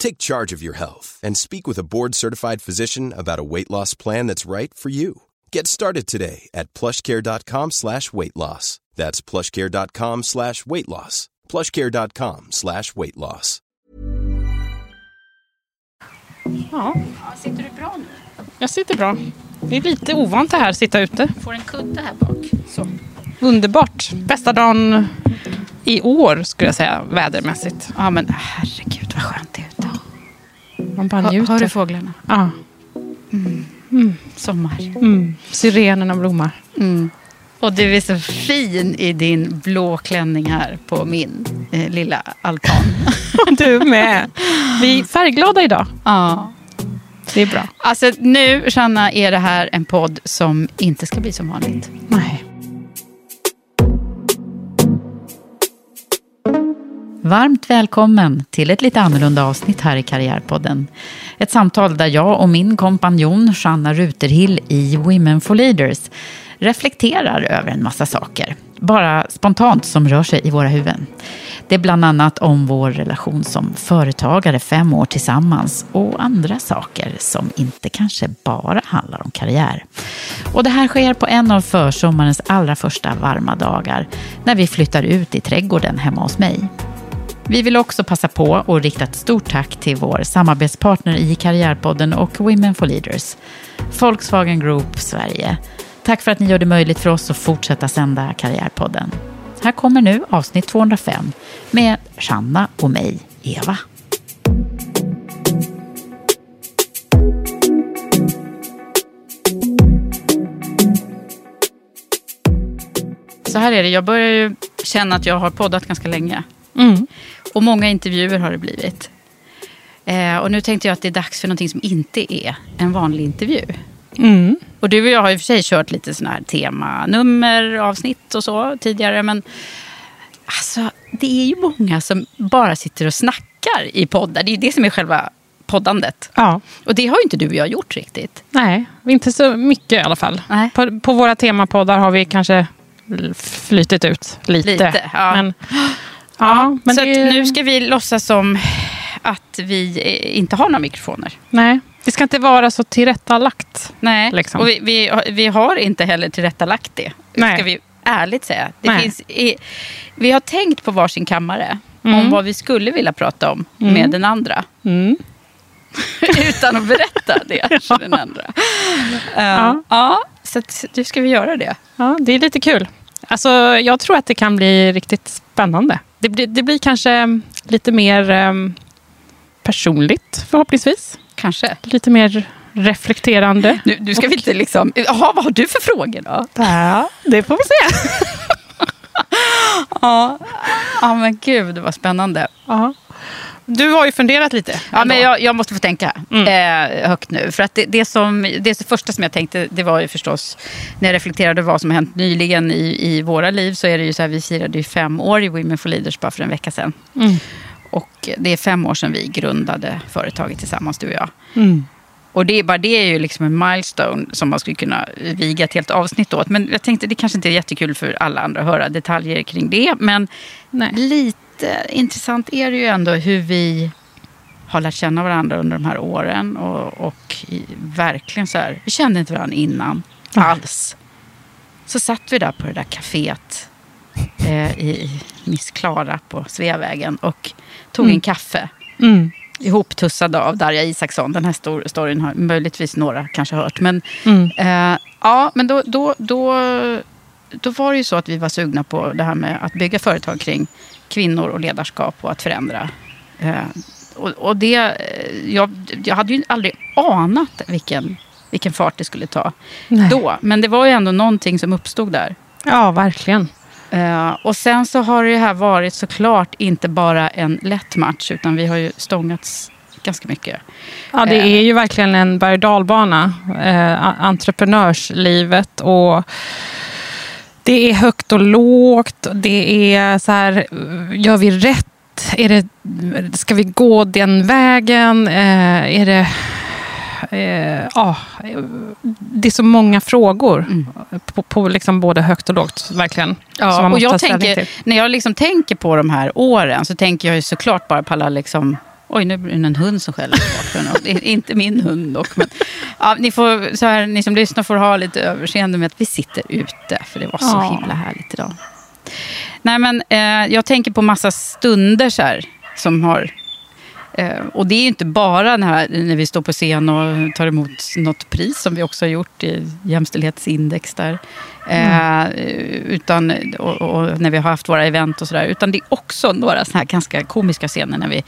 Take charge of your health and speak with a board-certified physician about a weight loss plan that's right for you. Get started today at plushcare.com slash weight loss. That's plushcare.com slash weight loss. plushcare.com slash weight loss. Ja, Sitter du bra nu? jag sitter bra. Det är lite ovant det här, sitta ute. Får en kudde här bak. Så. Underbart. Bästa dagen i år skulle jag säga, vädermässigt. Ja, men herregud vad skönt det är. Man bara njuter. hör du fåglarna? Ja. Sommar. Mm. Syrenerna blommar. Och du är så fin i din blå klänning här på min eh, lilla altan. Du med. Vi är färgglada idag. ja. Det är bra. Alltså nu, Shanna, är det här en podd som inte ska bli som vanligt. Nej. Varmt välkommen till ett lite annorlunda avsnitt här i Karriärpodden. Ett samtal där jag och min kompanjon Shanna Ruterhill i Women for Leaders reflekterar över en massa saker. Bara spontant som rör sig i våra huvuden. Det är bland annat om vår relation som företagare fem år tillsammans och andra saker som inte kanske bara handlar om karriär. Och det här sker på en av försommarens allra första varma dagar när vi flyttar ut i trädgården hemma hos mig. Vi vill också passa på att rikta ett stort tack till vår samarbetspartner i Karriärpodden och Women for Leaders, Volkswagen Group Sverige. Tack för att ni gör det möjligt för oss att fortsätta sända Karriärpodden. Här kommer nu avsnitt 205 med Shanna och mig, Eva. Så här är det, jag börjar ju känna att jag har poddat ganska länge. Mm. Och många intervjuer har det blivit. Eh, och nu tänkte jag att det är dags för någonting som inte är en vanlig intervju. Mm. Och du och jag har i och för sig kört lite sådana här temanummer, avsnitt och så tidigare. Men alltså, det är ju många som bara sitter och snackar i poddar. Det är ju det som är själva poddandet. Ja. Och det har ju inte du och jag gjort riktigt. Nej, inte så mycket i alla fall. Nej. På, på våra temapoddar har vi kanske flytit ut lite. Lite, ja. Men, ja, men så det, nu ska vi låtsas som att vi eh, inte har några mikrofoner. nej, det ska inte vara så tillrättalagt. Nej, Liksom. och vi, vi, vi har inte heller tillrättalagt det. Nej. Ska vi ärligt säga. Det Nej. finns i, vi har tänkt på varsin kammare Mm. om vad vi skulle vilja prata om med den andra. Mm. Utan att berätta det för den andra. Uh, ja. Ja. så att, nu ska vi göra det. Ja, det är lite kul. Alltså, jag tror att det kan bli riktigt spännande. Det blir, det blir kanske lite mer em, personligt förhoppningsvis. Kanske. Lite mer reflekterande. Nu, nu ska vi inte liksom... Jaha, vad har du för frågor då? Ja, det får vi se. Ja, ja men gud vad spännande. Ja. Du har ju funderat lite. Ja, men jag, jag måste få tänka Mm. eh, högt nu. För att det, det, som, det första som jag tänkte, det var ju förstås när jag reflekterade vad som har hänt nyligen i, i våra liv. Så är det ju så här, vi firade ju fem år i Women for Leaders bara för en vecka sedan. Mm. Och det är fem år sedan vi grundade företaget tillsammans, du och jag. Mm. Och det är bara det är ju liksom en milestone som man skulle kunna viga ett helt avsnitt åt. Men jag tänkte det kanske inte är jättekul för alla andra att höra detaljer kring det. Men Nej. lite väldigt eh, intressant är det ju ändå hur vi har lärt känna varandra under de här åren. Och, och i, verkligen så här, vi kände inte varandra innan alls. Så satt vi där på det där kaféet eh, i Miss Klara på Sveavägen och tog Mm. en kaffe. Mm. Ihoptussad av Darja Isaksson. Den här stor, storyn har möjligtvis några kanske hört. Men, Mm. eh, ja, men då, då, då, då var det ju så att vi var sugna på det här med att bygga företag kring kvinnor och ledarskap och att förändra. Eh, och, och det, eh, jag, jag hade ju aldrig anat vilken, vilken fart det skulle ta Nej. då. Men det var ju ändå någonting som uppstod där. Ja, verkligen. Eh, och sen så har det här varit såklart inte bara en lätt match, utan vi har ju stångats ganska mycket. Ja, det är ju verkligen en berg och dalbana. A- entreprenörslivet. Och det är högt och lågt. Det är så här, gör vi rätt? Är det, ska vi gå den vägen? Eh, är det... Eh, ja, eh, det är så många frågor på, på liksom både högt och lågt. Verkligen. Ja, och jag tänker, när jag liksom tänker på de här åren så tänker jag ju såklart bara på alla liksom Oj, nu blir det en hund som skäller i bakgrunden. Det är inte min hund dock. Men, ja, ni, får, så här, ni som lyssnar får ha lite överseende med att vi sitter ute. För det var så Ja. himla härligt idag. Nej, men eh, jag tänker på massa stunder så här, som har... Eh, och det är ju inte bara den här, när vi står på scen och tar emot något pris som vi också har gjort i jämställdhetsindex där. Eh, utan, och, och när vi har haft våra event och sådär. Utan det är också några såna här ganska komiska scener när vi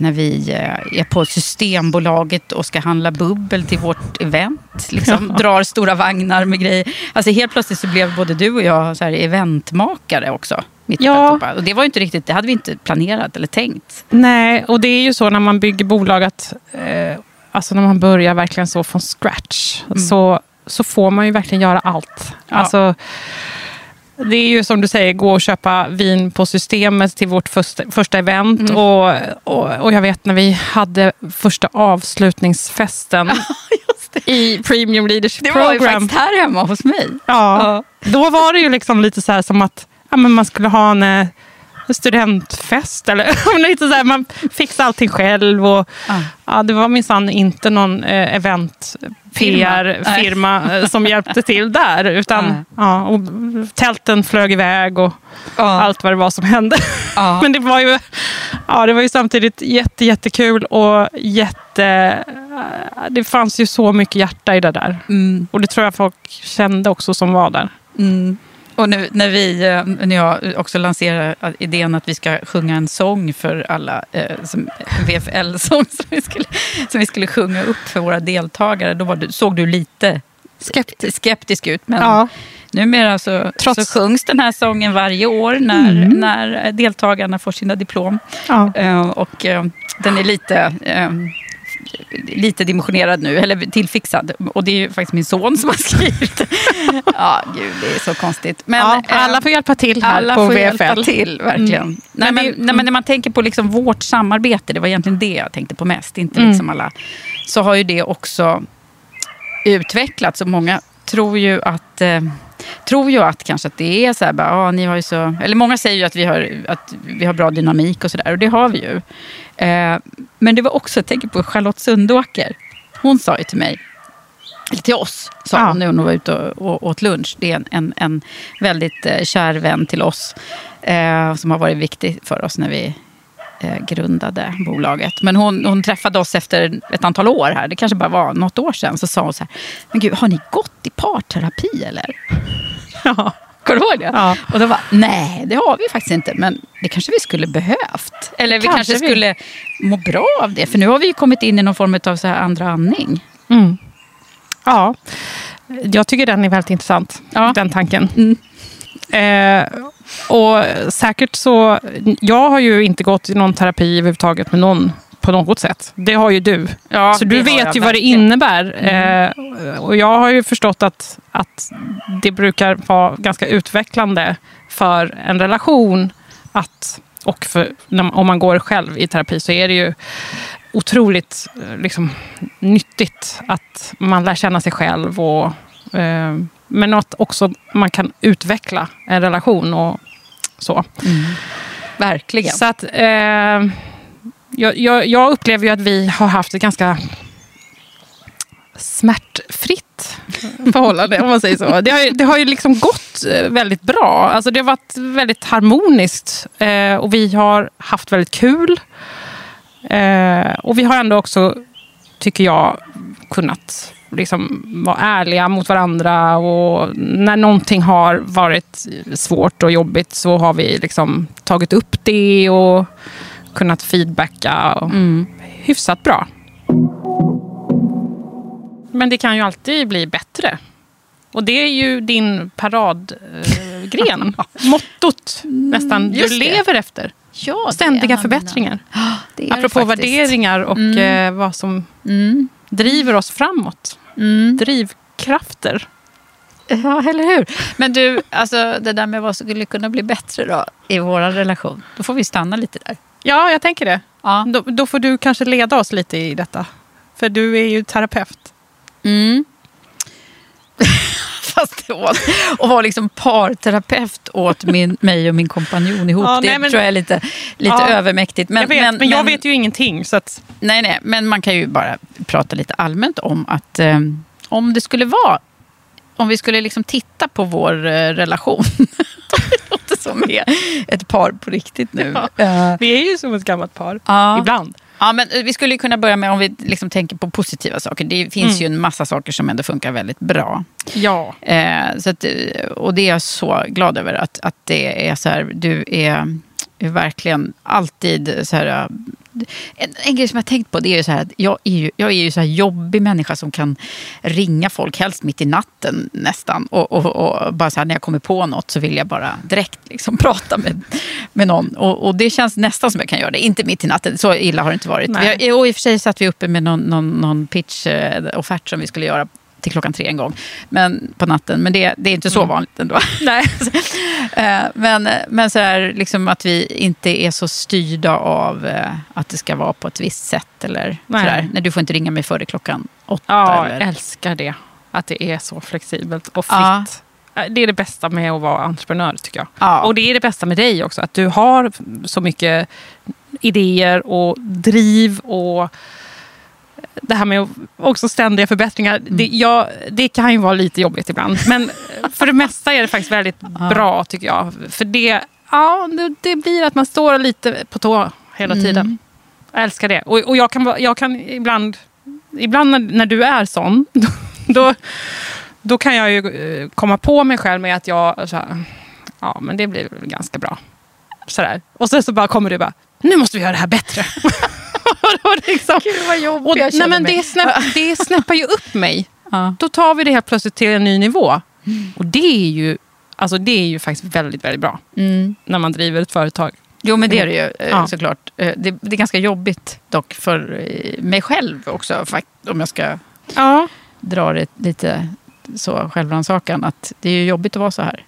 när vi eh, är på Systembolaget och ska handla bubbel till vårt event. Liksom, Drar stora vagnar med grejer. Alltså helt plötsligt så blev både du och jag så här eventmakare också. Ja. Och det var ju inte riktigt, det hade vi inte planerat eller tänkt. Nej, och det är ju så när man bygger bolag att eh, alltså när man börjar verkligen så från scratch så, så får man ju verkligen göra allt. Ja. Alltså, det är ju som du säger, gå och köpa vin på systemet till vårt första, första event. Och, och, och jag vet när vi hade första avslutningsfesten i Premium Leadership Det var ju Program. faktiskt här hemma hos mig. Ja, då var det ju liksom lite så här som att ja, men man skulle ha en eh, studentfest. Eller, lite så här, man fixade allting själv. Och, Ja. ja, det var minsann inte någon eh, event Firma. PR-firma eh, som hjälpte till där. Utan Nej. ja, och tälten flög iväg och Ja. allt vad det var som hände. Ja. Men det var ju, ja, det var ju samtidigt jätte, jättekul och jätte... eh, Det fanns ju så mycket hjärta i det där. Mm. Och det tror jag folk kände också som var där. Mm. Och nu, när, vi, eh, när jag också lanserar idén att vi ska sjunga en sång för alla, eh, som VFL-sång som, vi skulle- som vi skulle sjunga upp för våra deltagare, då du, såg du lite skeptisk, skeptisk ut. Men Ja. numera så, Trots- så sjungs den här sången varje år när, när deltagarna får sina diplom. Ja. Eh, och eh, den är lite, eh, lite dimensionerad nu, eller tillfixad. Och det är ju faktiskt min son som har skrivit. Ja, gud, det är så konstigt. Men, ja, eh, alla får hjälpa till här alla på får VFL. hjälpa till, verkligen. Mm. Nej, Men nej, men när man tänker på liksom vårt samarbete, det var egentligen det jag tänkte på mest, inte Mm. liksom alla, så har ju det också utvecklats. Och många tror ju att, eh, tror ju att kanske att det är så här, bara, ah, ni har ju så, eller många säger ju att vi har, att vi har bra dynamik och sådär, och det har vi ju. Eh, men det var också, jag tänker på Charlotte Sundåker, hon sa ju till mig, eller till oss, sa Ja. hon när hon var ute och, åt lunch. Det är en, en, en väldigt eh, kär vän till oss. Eh, som har varit viktig för oss när vi grundade bolaget. Men hon, hon träffade oss efter ett antal år här. Det kanske bara var något år sedan. Så sa hon så här, men gud, har ni gått i parterapi eller? Ja. Kommer du ihåg det? Ja. Och då var nej, det har vi faktiskt inte. Men det kanske vi skulle behövt. Eller vi Kanske kanske, vi. skulle må bra av det. För nu har vi ju kommit in i någon form av så här andra andning. Mm. ja, jag tycker den är väldigt intressant, Ja. den tanken. Mm. Eh, och säkert så, jag har ju inte gått i någon terapi överhuvudtaget med någon på något sätt. Det har ju du. Ja, så du vet ju vad det innebär. Eh, och jag har ju förstått att, att det brukar vara ganska utvecklande för en relation att och för, om man går själv i terapi så är det ju otroligt eh, liksom, nyttigt att man lär känna sig själv. Och, eh, men att också man kan utveckla en relation och så. Verkligen. Så att, eh, jag, jag, jag upplever ju att vi har haft ett ganska smärtfritt förhållande, om man säger så. Det har, ju- det har ju liksom gått eh, väldigt bra. Alltså det har varit väldigt harmoniskt eh, och vi har haft väldigt kul. Eh, och vi har ändå också, tycker jag, kunnat liksom vara ärliga mot varandra. Och när någonting har varit svårt och jobbigt så har vi liksom tagit upp det och kunnat feedbacka och hyfsat bra. Men det kan ju alltid bli bättre. Och det är ju din paradgren. Eh. Mottot nästan du just det. lever efter. Ja, det är en Ständiga förbättringar. mina- Det det Apropå faktiskt. värderingar och eh, vad som Mm. driver oss framåt. Mm. Drivkrafter. Ja, eller hur? Men du, alltså, det där med vad som skulle kunna bli bättre då i vår relation. Då får vi stanna lite där. Ja, jag tänker det. Ja. Då, då får du kanske leda oss lite i detta. För du är ju terapeut. Mm. Fast det och vara liksom parterapeut åt min, mig och min kompanjon ihop. Ja, det nej, men- tror jag är lite, lite Ja, övermäktigt. Men, jag vet, men, jag vet ju ingenting. Så att, Nej, nej, men man kan ju bara prata lite allmänt om att eh, om det skulle vara, om vi skulle liksom titta på vår eh, relation. som är ett par på riktigt nu. Ja. Eh, vi är ju som ett gammalt par. ja. Ibland. Ja, men vi skulle kunna börja med om vi liksom tänker på positiva saker. Det finns Mm. ju en massa saker som ändå funkar väldigt bra. Ja. Eh, så att, eh, och det är jag så glad över. Att, att det är så här, du är verkligen alltid så här... eh, En, en grej som jag har tänkt på det är ju så här att jag är ju, jag är ju så här jobbig människa som kan ringa folk, helst mitt i natten nästan. Och, och, och bara så här, när jag kommer på något så vill jag bara direkt liksom prata med, med någon. Och, och det känns nästan som jag kan göra det. Inte mitt i natten, så illa har det inte varit. Nej. Vi har, och i och för sig satt vi uppe med någon, någon, någon pitch-offert som vi skulle göra till klockan tre en gång men, på natten. Men det, det är inte så vanligt ändå. Nej. Eh, men, men så här, liksom att vi inte är så styrda av eh, att det ska vara på ett visst sätt. Eller Nej. sådär. Nej, du får inte ringa mig före klockan åtta. Ja, jag eller? älskar det. Att det är så flexibelt och Ja. fritt. Det är det bästa med att vara entreprenör tycker jag. Ja. Och det är det bästa med dig också. Att du har så mycket idéer och driv och det här med också ständiga förbättringar. Mm. Det, ja, det kan ju vara lite jobbigt ibland. Men för det mesta är det faktiskt väldigt bra tycker jag. För det, ja, det, det blir att man står lite på tå hela Mm. tiden. Jag älskar det. Och, och jag, kan, jag kan ibland, ibland när, när du är sån, då, då kan jag ju eh, komma på mig själv med att jag, här, ja men det blir väl ganska bra. Sådär. Och sen så bara kommer du bara, nu måste vi göra det här bättre. och liksom, Gud vad jobbig och, jag nej, men mig. det, snäpp, det snäppar ju upp mig. Ja. Då tar vi det helt plötsligt till en ny nivå. Och det är ju, alltså det är ju faktiskt väldigt, väldigt bra. Mm. När man driver ett företag. Jo, men det är det ju eh, Ja. såklart. Eh, Det, det är ganska jobbigt dock för eh, mig själv också, om jag ska Ja. dra det lite så självrannsakan. Att det är ju jobbigt att vara så här.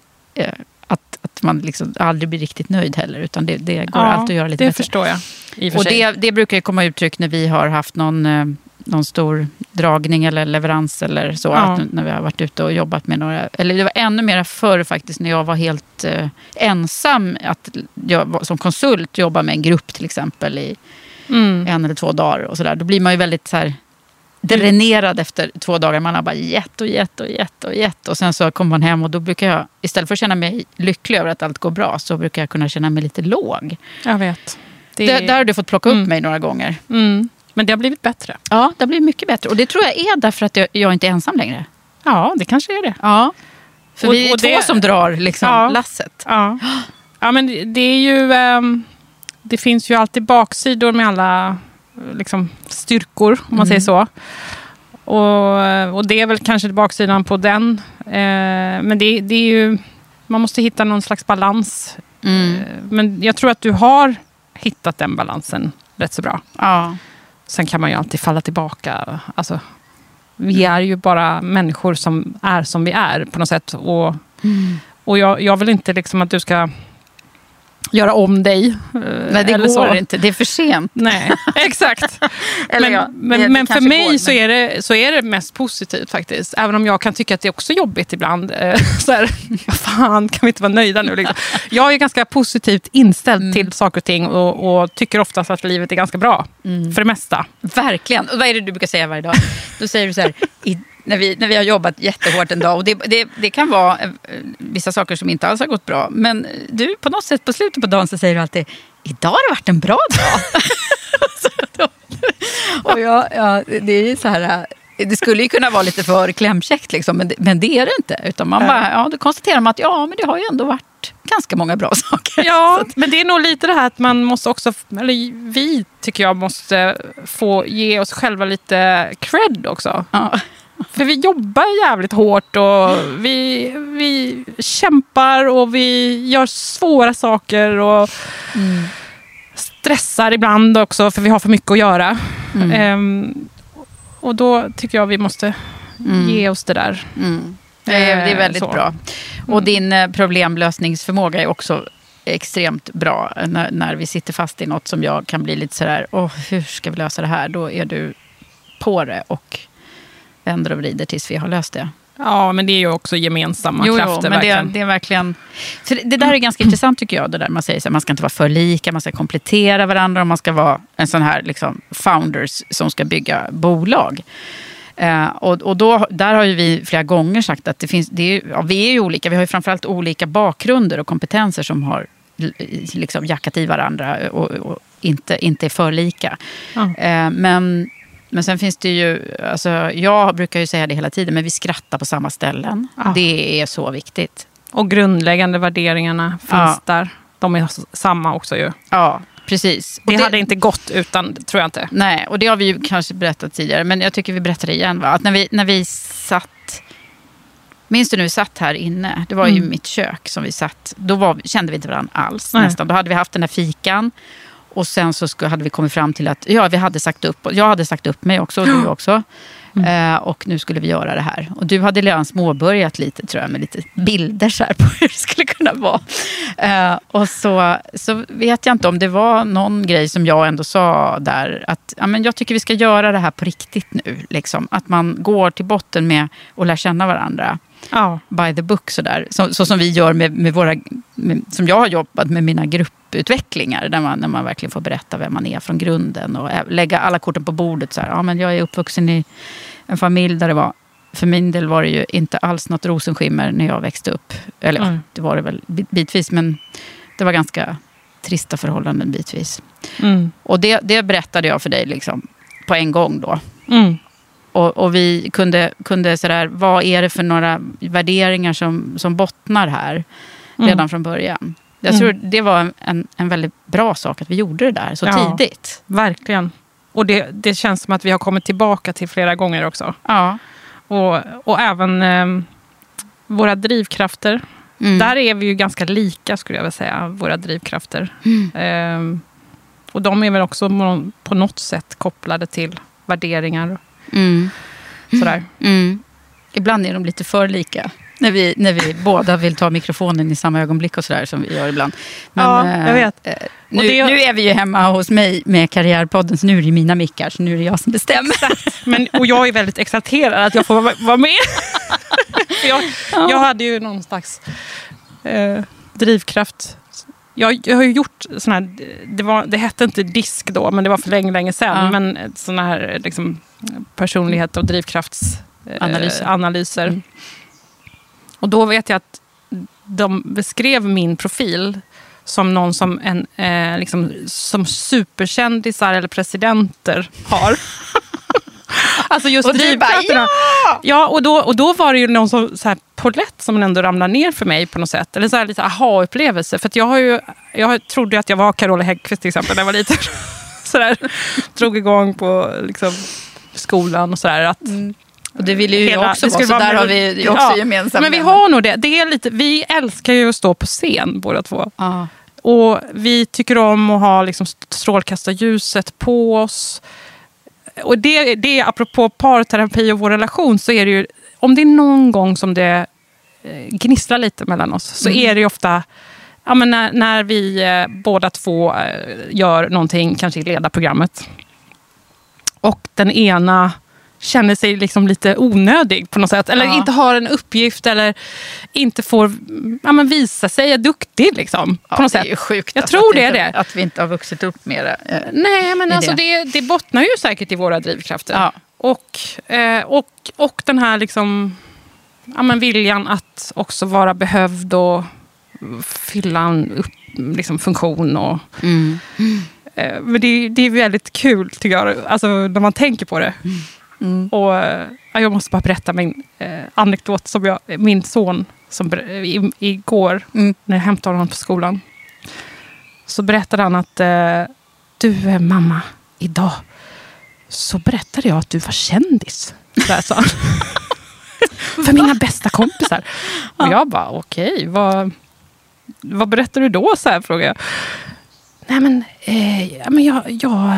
Att, att man liksom aldrig blir riktigt nöjd heller. Utan det, det går alltid att göra lite det bättre. förstår jag. Och det, det brukar ju komma uttryck när vi har haft någon, eh, någon stor dragning eller leverans eller så. Ja. Att, när vi har varit ute och jobbat med några. Eller det var ännu mer förr faktiskt när jag var helt eh, ensam. Att jag som konsult jobba med en grupp till exempel i Mm. en eller två dagar. Och så där. Då blir man ju väldigt så här, dränerad efter två dagar. Man har bara gett och gett och gett och gett. Och sen så kommer man hem och då brukar jag, istället för att känna mig lycklig över att allt går bra, så brukar jag kunna känna mig lite låg. Jag vet. Det, Där, där har du fått plocka upp Mm. mig några gånger. mm. Men det har blivit bättre. Ja, det har blivit mycket bättre. Och det tror jag är därför att jag, jag inte är ensam längre. Ja, det kanske är det. Ja. För Och- vi är och två det- som drar liksom, Ja. lasset. Ja, ja men det- det är ju... ehm, det finns ju alltid baksidor med alla eh, liksom, styrkor, om man Mm. säger så. Och, och det är väl kanske baksidan på den. Eh, men det, det är ju... Man måste hitta någon slags balans. Mm. Eh, Men jag tror att du har hittat den balansen rätt så bra. Ja. Sen kan man ju alltid falla tillbaka. Alltså, vi är ju bara människor som är som vi är på något sätt. Och, och jag, jag vill inte liksom att du ska göra om dig. eh, Nej, det eller går så. inte. Det är för sent. Nej, exakt. Men ja, men, det- det men för kanske mig går, så, är det, så är det mest positivt faktiskt. Även om jag kan tycka att det är också jobbigt ibland. Eh, så här, fan, kan vi inte vara nöjda nu? Liksom. Jag är ganska positivt inställd Mm. till saker och ting och, och tycker oftast att livet är ganska bra. Mm. För det mesta. Verkligen. Och vad är det du brukar säga varje dag? Då säger du så här, när, vi, när vi har jobbat jättehårt en dag. Och det, det, det kan vara eh, vissa saker som inte alls har gått bra. Men du, på något sätt på slutet på dagen så säger du alltid, idag har det varit en bra dag. Och jag, ja, det är så här... eh, Det skulle ju kunna vara lite för klämkäckt, liksom, men, det, men det är det inte. Utan man bara, ja, då konstaterar man att ja, men det har ju ändå varit ganska många bra saker. Ja, men det är nog lite det här att man måste också, eller vi tycker jag måste få ge oss själva lite cred också. Ja. För vi jobbar jävligt hårt och vi, vi kämpar och vi gör svåra saker och stressar ibland också för vi har för mycket att göra. Ehm, och då tycker jag vi måste ge oss det där. Mm. Det, är, det är Eh, väldigt så. bra. Och din eh, problemlösningsförmåga är också extremt bra. När, när vi sitter fast i något som jag kan bli lite sådär, Åh, hur ska vi lösa det här? Då är du på det och vänder och vrider tills vi har löst det. Ja, men det är ju också gemensamma Jo, jo, krafter. men det, det är verkligen... För det, där är ganska intressant tycker jag. Det där man säger här, man ska inte vara för lika, man ska komplettera varandra och man ska vara en sån här liksom, founders som ska bygga bolag. Eh, och och då, där har ju vi flera gånger sagt att det finns, det är, ja, vi är ju olika. Vi har ju framförallt olika bakgrunder och kompetenser som har liksom jackat i varandra och, och inte, inte är för lika. Ja. Eh, men, men sen finns det ju, alltså, jag brukar ju säga det hela tiden, men vi skrattar på samma ställen. Ja. Det är så viktigt. Och grundläggande värderingarna finns Ja. där. De är samma också ju. Ja, precis. Och Det, hade inte gått utan, tror jag inte. Nej, och det har vi ju kanske berättat tidigare, men jag tycker vi berättar det igen. Va? Att när vi, när vi satt... Minns du när vi satt här inne? Det var ju Mm. mitt kök som vi satt. Då var, kände vi inte varandra alls Nej. nästan. Då hade vi haft den här fikan. Och sen så hade vi kommit fram till att ja, vi hade sagt upp, jag hade sagt upp mig också och du också. Mm. Eh, och nu skulle vi göra det här. Och du hade redan småbörjat lite tror jag med lite bilder så här på hur det skulle kunna vara. Eh, och så, så vet jag inte om det var någon grej som jag ändå sa där. Att ja, men jag tycker vi ska göra det här på riktigt nu. Liksom. Att man går till botten med att lära känna varandra Ja. by the book. Sådär. Så, så som vi gör med, med våra, med, som jag har jobbat med mina grupputvecklingar. Där man, när man verkligen får berätta vem man är från grunden. Och lägga alla korten på bordet. Så här, ja, men jag är uppvuxen i en familj där det var, för min del var det ju inte alls något rosenskimmer när jag växte upp. Eller ja, Mm. det var det väl bit- bitvis. Men det var ganska trista förhållanden bitvis. Mm. Och det, det berättade jag för dig liksom, på en gång då. Mm. Och, och vi kunde, kunde sådär, vad är det för några värderingar som, som bottnar här Mm. redan från början. Jag tror det var en, en väldigt bra sak att vi gjorde det där så Ja. tidigt. Verkligen. Och det, det känns som att vi har kommit tillbaka till flera gånger också. Ja. Och, och även eh, våra drivkrafter. Mm. Där är vi ju ganska lika skulle jag vilja säga, våra drivkrafter. Eh, och de är väl också på något sätt kopplade till värderingar. Mm. Sådär. Mm. Ibland är de lite för lika. När vi, när vi båda vill ta mikrofonen i samma ögonblick och sådär som vi gör ibland. Ja, eh, jag vet. eh, Nu, det- nu är vi ju hemma hos mig med Karriärpodden, så nu är det mina mickar, så nu är det jag som bestämmer. Men, och jag är väldigt exalterad att jag får vara- med. Jag, jag hade ju någon slags eh, drivkraft. Jag, jag har ju gjort såna här, det, var, det hette inte disk då, men det var för länge, länge sedan. Ja. Men såna här liksom, personlighet och drivkraftsanalyser. Analyser. Eh, analyser. Mm. Och då vet jag att de beskrev min profil som någon som, en, eh, liksom, som superkändisar eller presidenter har. alltså just Och drivkrafterna. Ja, och då, och då var det ju någon som, så här, polett som ändå ramlade ner för mig på något sätt. Eller så här, lite aha-upplevelse. För jag, har ju, jag trodde att jag var Carola Häggkvist till exempel när jag var liten. så där, drog igång på liksom, skolan och sådär. Att, Och det ville ju jag också vara, så där har vi också Ja, gemensamma Men vi har nog det. det är lite, vi älskar ju att stå på scen båda två. Ja. Och vi tycker om att ha liksom strålkastarljuset på oss. Och det, det apropå parterapi och vår relation så är det ju, om det är någon gång som det eh, gnisslar lite mellan oss så är det ju ofta ja, men när, när vi eh, båda två eh, gör någonting, kanske i ledarprogrammet. Och den ena känner sig liksom lite onödig på något sätt. Eller Ja. inte har en uppgift eller inte får ja, men visa sig duktig. Liksom, på något det sätt. är ju sjukt. Jag alltså, tror det är det. Att vi inte har vuxit upp med det. Eh, Nej, men alltså det. det. Det, bottnar ju säkert i våra drivkrafter. Ja. Och, eh, och, och den här liksom, ja, men viljan att också vara behövd och fylla en upp, liksom, funktion. Och, Mm. eh, men det, det är väldigt kul tycker jag, alltså, när man tänker på det. Mm. Och, eh, ja, jag måste bara berätta min eh, anekdot som jag, min son, som, i, igår Mm. när jag hämtade honom på skolan. Så berättade han att eh, du mamma, idag så berättade jag att du var kändis. Där sa han. För mina bästa kompisar. Och jag bara, okej, vad, vad berättar du då? Så här, frågade jag. Nej men, eh, ja, men, jag, jag,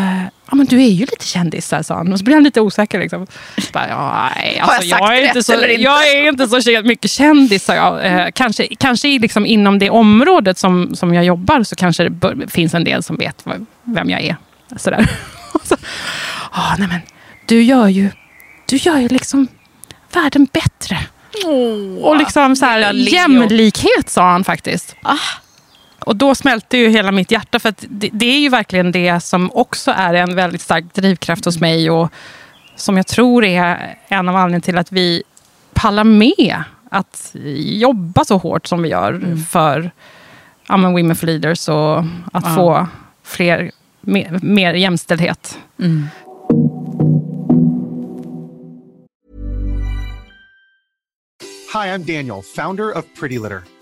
ja, men du är ju lite kändis, sa han. Och så blev han lite osäker. Liksom. Bara, ja, nej, Har jag alltså, sagt jag, är rätt inte så, eller inte? jag är inte så mycket kändis, sa jag. Eh, kanske kanske liksom inom det området som, som jag jobbar så kanske det finns en del som vet vem jag är. Sådär. Så, ah, nej men, du gör ju, du gör ju liksom världen bättre. Och liksom så här, jämlikhet sa han faktiskt. Ah. Och då smälte ju hela mitt hjärta. För att det, det är ju verkligen det som också är en väldigt stark drivkraft hos mig. Och som jag tror är en av anledningarna till att vi pallar med att jobba så hårt som vi gör för ja, men Women for Leaders och att Ja. få fler, mer, mer jämställdhet. Mm. Hi, I'm Daniel, founder of Pretty Litter.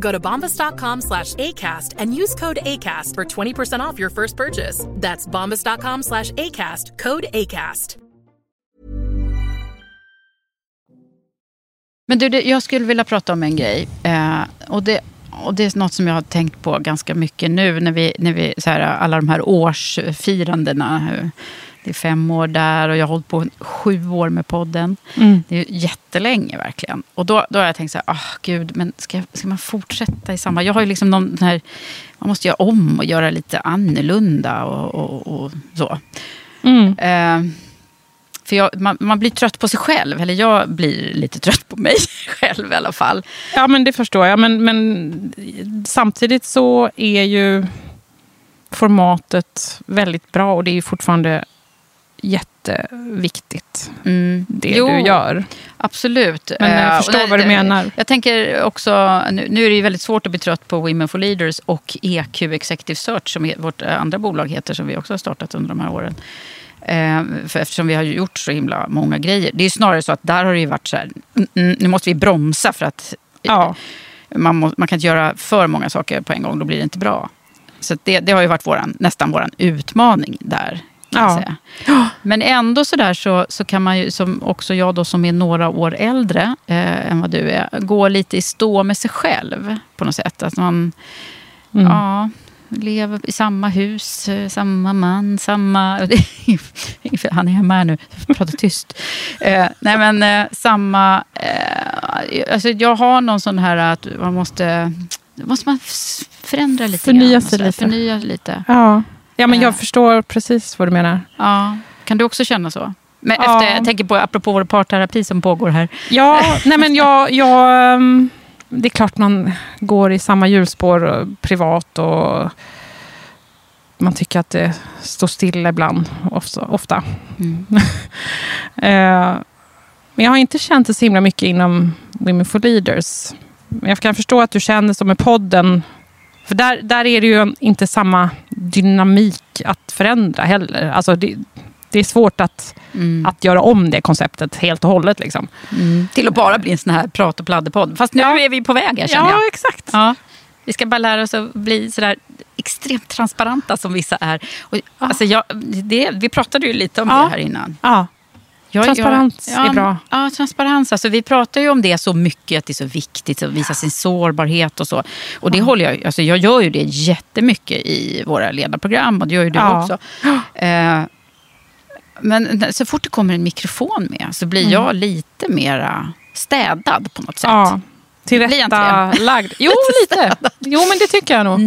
Go to bombas.com slash ACAST and use code ACAST for 20% off your first purchase. That's bombas.com slash ACAST, code ACAST. Men du, jag skulle vilja prata om en grej. Eh, och, det, och det är något som jag har tänkt på ganska mycket nu när vi, när vi så här, alla de här årsfirandena. Det är fem år där och jag har hållit på sju år med podden. Mm. Det är ju jättelänge verkligen. Och då, då har jag tänkt så här, ah gud, men ska, ska man fortsätta i samma... Jag har ju liksom någon här, man måste göra om och göra lite annorlunda och, och, och så. Mm. Eh, För jag, man, man blir trött på sig själv. Eller jag blir lite trött på mig själv i alla fall. Ja, men det förstår jag. Men, men samtidigt så är ju formatet väldigt bra och det är fortfarande jätteviktigt, Mm. det Jo, du gör. Absolut. Men jag Eh, förstår och vad du menar. Jag tänker också, nu, nu är det ju väldigt svårt att bli trött på Women for Leaders och EQ Executive Search som vårt eh, andra bolag heter, som vi också har startat under de här åren. Eh, för eftersom vi har gjort så himla många grejer. Det är snarare så att där har det ju varit så här, nu måste vi bromsa för att Ja. man, må, man kan inte göra för många saker på en gång, då blir det inte bra. Så det, det har ju varit våran, nästan vår utmaning där. Ja. Men ändå så där så, så kan man ju, som också jag då som är några år äldre eh, än vad du är, gå lite i stå med sig själv på något sätt. Att man Mm. ja, lever i samma hus, eh, samma man, samma... Han är hemma här nu, pratar tyst. Eh, nej men eh, samma... Eh, alltså jag har någon sån här att man måste... måste man förändra lite Förnya grann sig lite. Förnya lite. Ja. ja, men Eh. jag förstår precis vad du menar. Ja. Kan du också känna så? Men Ja. efter, jag tänker på, apropå vår parterapi som pågår här. Ja, nej men jag, jag, ehm, det är klart man går i samma hjulspår eh, privat och man tycker att det står stilla ibland, ofta. ofta. Mm. Eh, Men jag har inte känt det så himla mycket inom Women for Leaders. Men jag kan förstå att du känner som med podden. För där, där är det ju inte samma dynamik att förändra heller. Alltså det, det är svårt att, Mm. att göra om det konceptet helt och hållet. Liksom. Mm. Till att bara bli en sån här prat och pladderpodd. Fast nu är vi på väg här känner Ja, jag. exakt. Ja. Vi ska bara lära oss att bli sådär extremt transparenta som vissa är. Och, alltså jag, det, vi pratade ju lite om Ja. det här innan. Ja. Jag- Transparens jag- är bra. Ja, transparens. Alltså, vi pratar ju om det så mycket, att det är så viktigt att visa sin sårbarhet och så. Och det håller jag, alltså, jag gör ju det jättemycket i våra ledarprogram och det gör ju du Ja. också. Eh, men så fort det kommer en mikrofon med så blir jag lite mera städad på något sätt. Mm. Ja, till Blir jag inte rätta det? lagd. Jo, lite. Jo, men det tycker jag nog.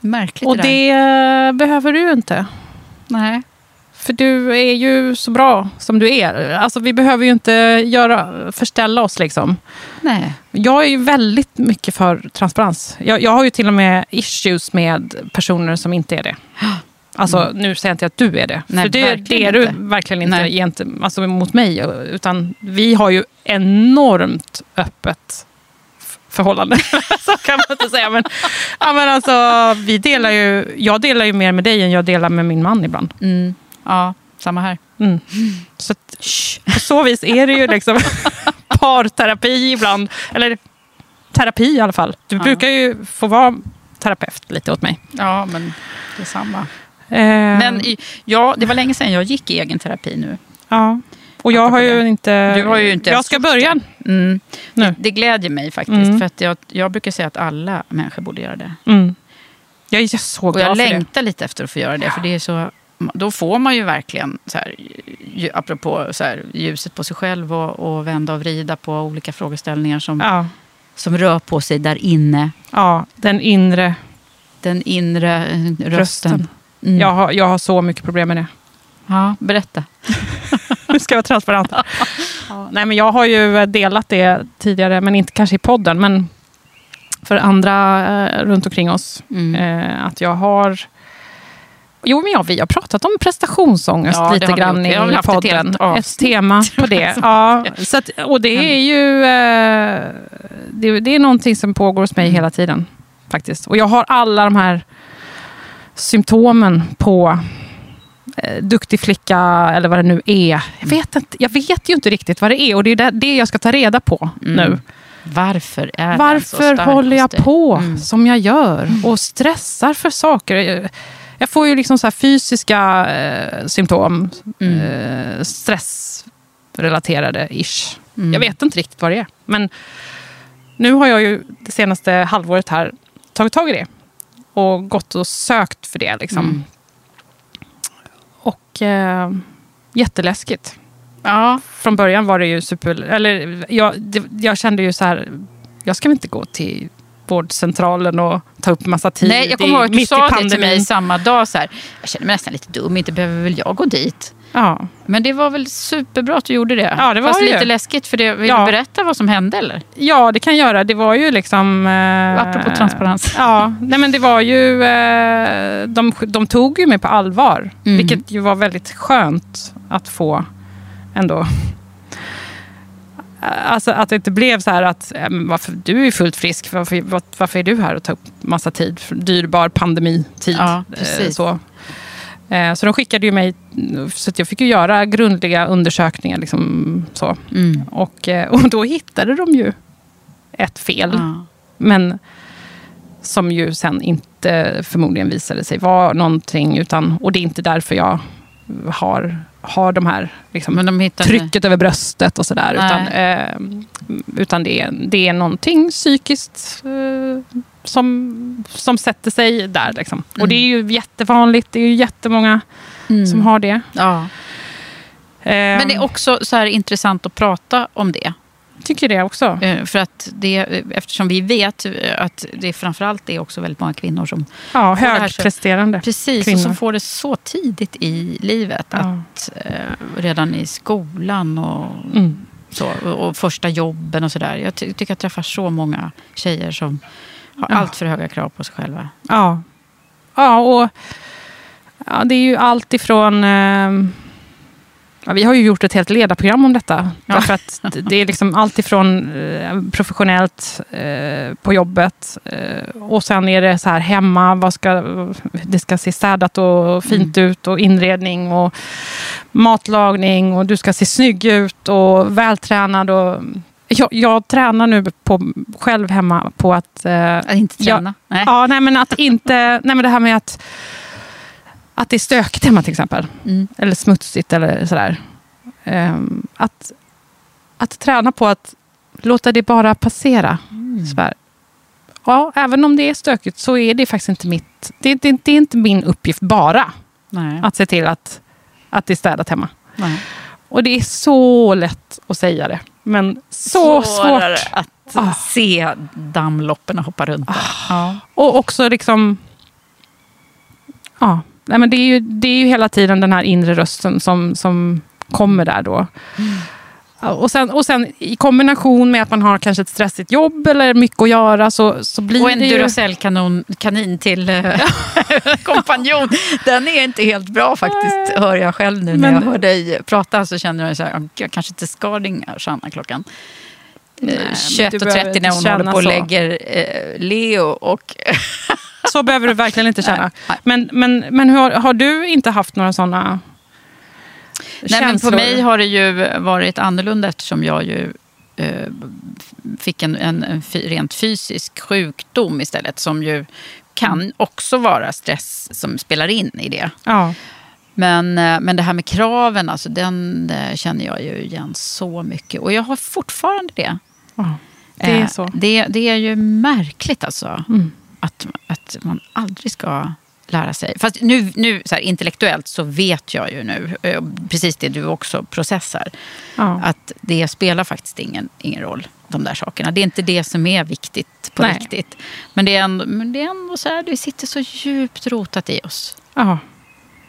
Märkligt Och det det eh, behöver du inte. Nej. För du är ju så bra som du är. Alltså, vi behöver ju inte göra, förställa oss. Liksom. Nej. Jag är ju väldigt mycket för transparens. Jag, jag har ju till och med issues med personer som inte är det. Alltså, Nu säger jag inte att du är det. Mm. Nej, för det, det är du inte. verkligen inte Nej. gent, alltså, mot mig. Utan vi har ju enormt öppet förhållande. Så kan man inte säga. Men, ja, men alltså, vi delar ju, jag delar ju mer med dig än jag delar med min man ibland. Mm. Ja, samma här. Mm. Så att, på så vis är det ju liksom parterapi ibland. Eller terapi i alla fall. Du Ja. brukar ju få vara terapeut lite åt mig. Ja, men det är samma. Eh, Men i- ja, det var länge sedan jag gick i egen terapi nu. ja. Och jag har ju inte... Du har ju inte jag ska börja Mm. nu. Det glädjer mig faktiskt. Mm. För att jag, jag brukar säga att alla människor borde göra det. Mm. Jag är så Och glad jag för det. längtar lite efter att få göra det. För det är så, då får man ju verkligen, så här, apropå så här, ljuset på sig själv och, och vända och vrida på olika frågeställningar som, Ja. som rör på sig där inne. ja, den inre Den inre eh, rösten. rösten. Mm. Jag, har, jag har så mycket problem med det. Ja, berätta. Nu ska jag vara transparent. ja, nej, men jag har ju delat det tidigare, men inte kanske i podden. Men för andra eh, runt omkring oss. Mm. Eh, att jag har... Jo, men ja, vi har pratat om prestationsångest Ja, lite grann i ett podden. Ett, avsnitt. tema på det. ja, så att, och det är ju eh, det, det är någonting som pågår hos mig hela tiden. faktiskt. Och jag har alla de här symptomen på eh, duktig flicka eller vad det nu är. Jag vet, inte, jag vet ju inte riktigt vad det är och det är det, jag ska ta reda på Mm. nu. Varför är så Varför stark håller jag på Mm. som jag gör och stressar för saker? Jag- får ju liksom så här fysiska eh, symptom. Mm. Eh, stressrelaterade ish. Mm. Jag vet inte riktigt vad det är. Men nu har jag ju det senaste halvåret här tagit tag i det. Och gått och sökt för det. Liksom. Mm. Och eh, jätteläskigt. Ja. Från början var det ju super... Eller jag, det, jag kände ju så här, jag ska väl inte gå till vårdcentralen och ta upp massa tid Nej, jag kommer ihåg att du sa det till mig samma dag. Så här, jag känner mig nästan lite dum, inte behöver väl jag gå dit. Ja. Men det var väl superbra att du gjorde det? Ja, det var Fast det lite ju. läskigt, för det, vill Ja. du berätta vad som hände eller? Ja, det kan jag göra. Det var ju liksom... Eh, Apropå transparens. Ja, nej men det var ju... Eh, de, de tog ju mig på allvar. Mm. Vilket ju var väldigt skönt att få ändå. Alltså att det inte blev så här att varför, du är ju fullt frisk, varför, var- varför är du här och tar upp massa tid? Dyrbar pandemitid. Ja, Eh, precis. Så. Eh, så de skickade ju mig, så att jag fick ju göra grundliga undersökningar. Liksom, så. Mm. Och, eh, och då hittade de ju ett fel. Ja. Men som ju sen inte förmodligen visade sig vara någonting. Utan, och det är inte därför jag har, har de här liksom, Men de trycket över bröstet och sådär. Utan, eh, utan det, är, det är någonting psykiskt eh, som, som sätter sig där. Liksom. Och det är ju jättevanligt. Det är ju jättemånga Mm. som har det. Ja. Eh, Men det är också så här intressant att prata om det. Tycker det också. Eh, För att det, eftersom vi vet att det framförallt är också väldigt många kvinnor som Ja, högpresterande Precis, kvinnor. och som får det så tidigt i livet. Ja. Att eh, Redan i skolan och, Mm. så, och första jobben och sådär. Jag ty- tycker jag träffar så många tjejer som har Ja. allt för höga krav på sig själva. Ja. Ja, och ja, det är ju allt ifrån... Eh, ja, vi har ju gjort ett helt ledarprogram om detta. Ja. Därför att det är liksom allt ifrån eh, professionellt eh, på jobbet eh, och sen är det så här hemma. Vad ska, det ska se städat och fint ut och inredning och matlagning och du ska se snygg ut och vältränad. Och, jag, jag tränar nu på, själv hemma på att... Eh, Att inte träna. Nej. Ja, nej men att inte... Nej men det här med att, att det är stökigt hemma till exempel. Mm. Eller smutsigt eller sådär. Ehm, att, att träna på att låta det bara passera. Mm. Så här. Ja, även om det är stökigt så är det faktiskt inte mitt... Det, det, det är inte min uppgift bara Nej. att se till att, att det är städat hemma. Nej. Och det är så lätt att säga det. Men så Svårare svårt. att Ah. se dammloppen hoppa runt. där. Ja. Och också liksom... Ja, nej men det, är ju, det är ju hela tiden den här inre rösten som, som kommer där då. Ja, Och sen, och sen i kombination med att man har kanske ett stressigt jobb eller mycket att göra så, så blir Och en ju... Duracell-kanin till eh, kompanjon. Den är inte helt bra faktiskt, hör jag själv nu när Men- jag hör dig prata. Så känner jag så här, jag kanske inte ska ringa Sanna klockan eh, Nej, men du behöver 21.30 när hon håller på och så. lägger eh, Leo och... Så behöver du verkligen inte känna. Men, men, men hur, har du inte haft några sådana Nej, men känslor? på mig har det ju varit annorlunda eftersom jag ju eh, fick en, en, en rent fysisk sjukdom istället som ju kan också vara stress som spelar in i det. Ja. Men, eh, men det här med kraven, alltså, den eh, känner jag ju igen så mycket. Och jag har fortfarande det. ja, det är Eh, så. Det, det är ju märkligt alltså. Mm. Att, att man aldrig ska lära sig. Fast nu, nu så här, intellektuellt så vet jag ju nu, eh, precis det du också processar, Ja. att det spelar faktiskt ingen, ingen roll, de där sakerna. Det är inte det som är viktigt på Nej. riktigt. Men det är ändå, men det är ändå så här, det sitter så djupt rotat i oss. Ja.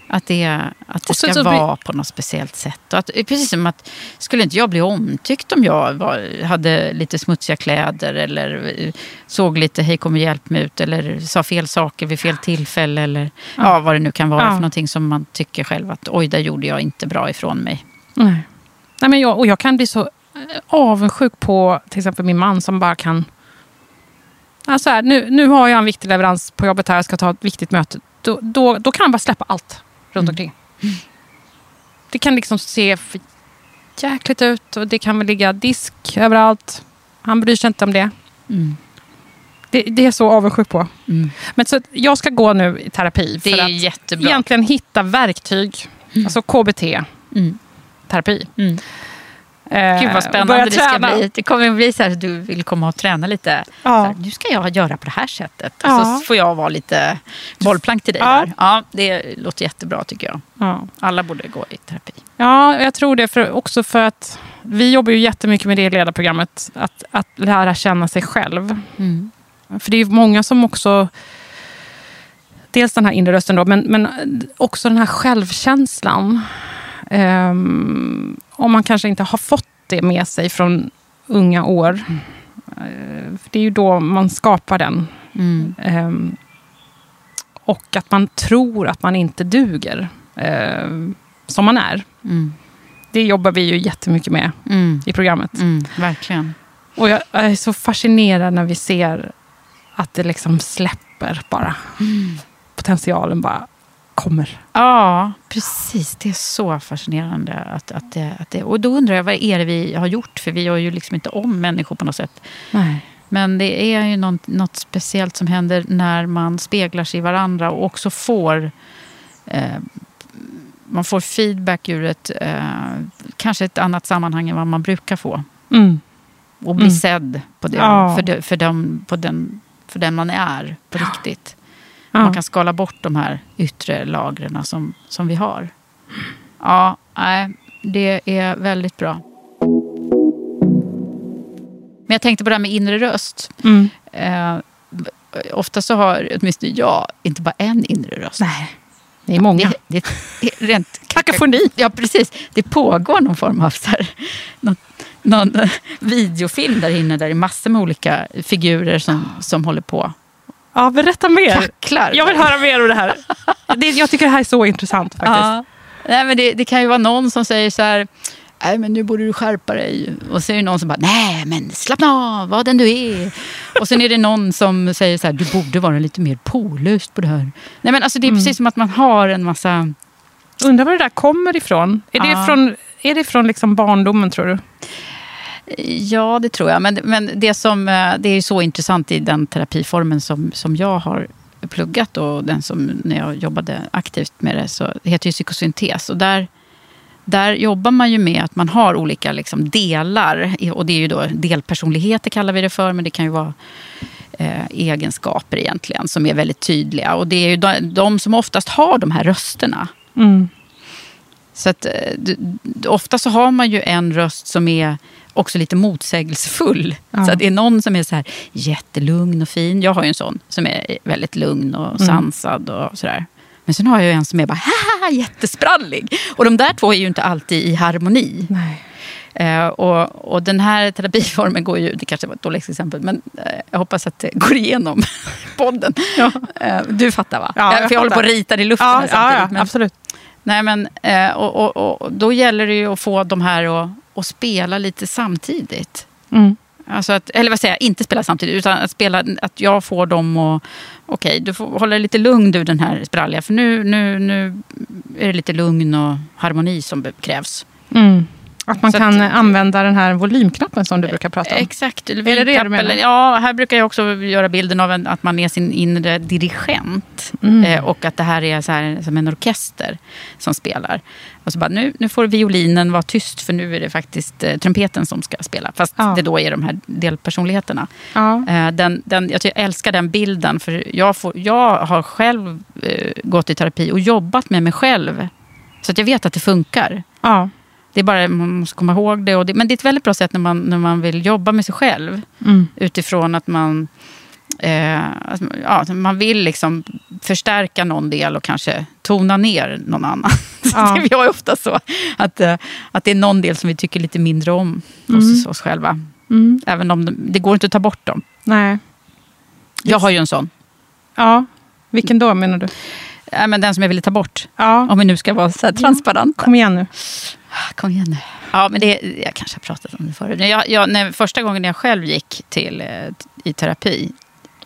Att det, att det ska så vara på något speciellt sätt. Att, precis som att, skulle inte jag bli omtyckt om jag var, hade lite smutsiga kläder eller såg lite hej kom och hjälp mig ut eller sa fel saker vid fel tillfälle eller ja. vad det nu kan vara Ja. för någonting som man tycker själv att oj, där gjorde jag inte bra ifrån mig. Nej. Nej, men jag, och jag kan bli så eh, avundsjuk på till exempel min man som bara kan... Alltså här, nu, nu har jag en viktig leverans på jobbet här, jag ska ta ett viktigt möte. Då, då, då kan han bara släppa allt runt omkring. Det kan liksom se för jäkligt ut och det kan väl ligga disk överallt. Han bryr sig inte om det. Mm. Det, det är jag så avundsjuk på. Mm. Men så jag ska gå nu i terapi för att jättebra. egentligen hitta verktyg. Alltså KBT, Mm. terapi. Eh, Gud vad och spännande det ska träna. bli. Det kommer att bli så här att du vill komma och träna lite. Ja. här, nu ska jag göra på det här sättet. Och Ja. så får jag vara lite bollplank till dig Ja. där. Ja, det låter jättebra tycker jag. Ja. Alla borde gå i terapi. ja, jag tror det. För, också för att vi jobbar ju jättemycket med det ledarprogrammet. Att, att lära känna sig själv. Mm. För det är många som också... Dels den här inre rösten då, men, men också den här självkänslan. Um, om man kanske inte har fått det med sig från unga år. Uh, det är ju då man skapar den. Mm. Um, och att man tror att man inte duger uh, som man är. Mm. Det jobbar vi ju jättemycket med Mm. i programmet. Mm, verkligen. Och jag är så fascinerad när vi ser att det liksom släpper bara. Potentialen bara kommer. Ja, precis. Det är så fascinerande. Att, att det, att det, och då undrar jag, vad är det vi har gjort? För vi gör ju liksom inte om människor på något sätt. Nej. Men det är ju något, något speciellt som händer när man speglar sig i varandra och också får eh, man får feedback ur ett eh, kanske ett annat sammanhang än vad man brukar få. Mm. Och bli Mm. sedd på, det, Ja. för, det, för, dem, på den, för den man är på riktigt. Ja. Man kan skala bort de här yttre lagren som, som vi har. Ja, nej, det är väldigt bra. Men jag tänkte på det här med inre röst. Mm. Eh, ofta så har åtminstone jag inte bara en inre röst. Nej, det är många. Det, det, det, är rent, Kakafoni. Ja, precis. Det pågår någon form av så här, någon, någon eh, videofilm där inne där det är massor med olika figurer som, som håller på. Ja, berätta mer. Tacklar. Jag vill höra mer om det här. Det, jag tycker det här är så intressant faktiskt. Ja. Nej, men det, det kan ju vara någon som säger så här, nej men nu borde du skärpa dig. Och så är det någon som bara, nej men slappna av, var den du är. Och sen är det någon som säger så här, du borde vara lite mer pålöst på det här. Nej men alltså det är Mm. precis som att man har en massa... Undrar var det där kommer ifrån. Är det Ja. från, är det från liksom barndomen tror du? Ja, det tror jag. Men, men det, som, eh, det är ju så intressant i den terapiformen som, som jag har pluggat och den som när jag jobbade aktivt med det, så det heter ju psykosyntes. Och där, där jobbar man ju med att man har olika liksom, delar. Och det är ju då delpersonligheter kallar vi det för, men det kan ju vara eh, egenskaper egentligen som är väldigt tydliga. Och det är ju de, de som oftast har de här rösterna. Mm. Så att, eh, ofta så har man ju en röst som är också lite motsägelsefull. Ja. Så att det är någon som är så här jättelugn och fin. Jag har ju en sån som är väldigt lugn och Mm. sansad och sådär. Men sen har jag en som är bara haha, jättesprallig. Och de där två är ju inte alltid i harmoni. Eh, och, och den här terapiformen går ju, det kanske var ett dåligt exempel, men eh, jag hoppas att det går igenom podden. Ja. Eh, du fattar va? Ja, Eh, jag För jag håller på fattar. och ritar i luften Ja, här samtidigt. ja men- absolut. Nej, men, eh, och, och, och då gäller det ju att få de här att, att spela lite samtidigt. Mm. Alltså att, eller vad säger jag, inte spela samtidigt, utan att, spela, att jag får dem att... Okej, du får hålla dig lite lugn du den här spralliga, för nu, nu, nu är det lite lugn och harmoni som krävs. Mm. Att man Så kan att- använda den här volymknappen som du brukar prata om. Exakt. Eller det du menar? Ja, här brukar jag också göra bilden av en, att man är sin inre dirigent. Mm. Eh, och att det här är så här, som en orkester som spelar. Och så bara, nu, nu får violinen vara tyst för nu är det faktiskt eh, trumpeten som ska spela. Fast Ja. det då är de här delpersonligheterna. Ja. Eh, den, den, jag, jag älskar den bilden. För jag, får, jag har själv eh, gått i terapi och jobbat med mig själv. Så att jag vet att det funkar. Ja. Det är bara, man måste komma ihåg det, och det. Men det är ett väldigt bra sätt när man, när man vill jobba med sig själv. Mm. Utifrån att man, eh, att, ja, man vill liksom förstärka någon del och kanske tona ner någon annan. Ja. vi har ofta så att, eh, att det är någon del som vi tycker lite mindre om hos oss själva. Mm. Även om det, det går inte att ta bort dem. Nej. Jag har ju en sån. Ja. Vilken då menar du? Äh, men den som jag ville ta bort. Ja. Om vi nu ska vara så här transparenta. Kom igen nu. Kom igen nu. Ja, men det, jag kanske har pratat om det förut. Jag, jag, när, första gången jag själv gick till, eh, i terapi,